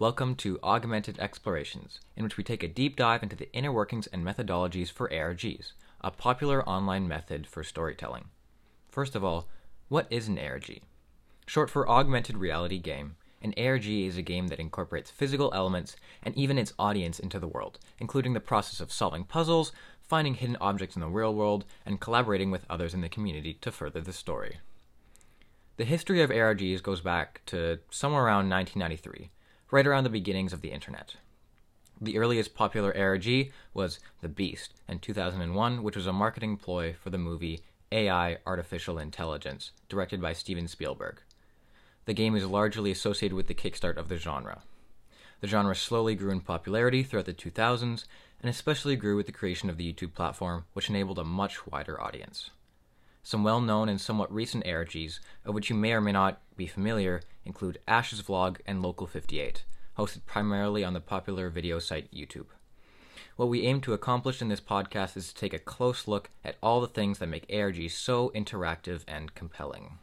Welcome to Augmented Explorations, in which we take a deep dive into the inner workings and methodologies for ARGs, a popular online method for storytelling. First of all, what is an ARG? Short for Augmented Reality Game, an ARG is a game that incorporates physical elements and even its audience into the world, including the process of solving puzzles, finding hidden objects in the real world, and collaborating with others in the community to further the story. The history of ARGs goes back to somewhere around 1993, right around the beginnings of the internet. The earliest popular ARG was The Beast in 2001, which was a marketing ploy for the movie AI Artificial Intelligence, directed by Steven Spielberg. The game is largely associated with the kickstart of the genre. The genre slowly grew in popularity throughout the 2000s and especially grew with the creation of the YouTube platform, which enabled a much wider audience. Some well known and somewhat recent ARGs, of which you may or may not be familiar, include Ash's Vlog and Local 58, hosted primarily on the popular video site YouTube. What we aim to accomplish in this podcast is to take a close look at all the things that make ARGs so interactive and compelling.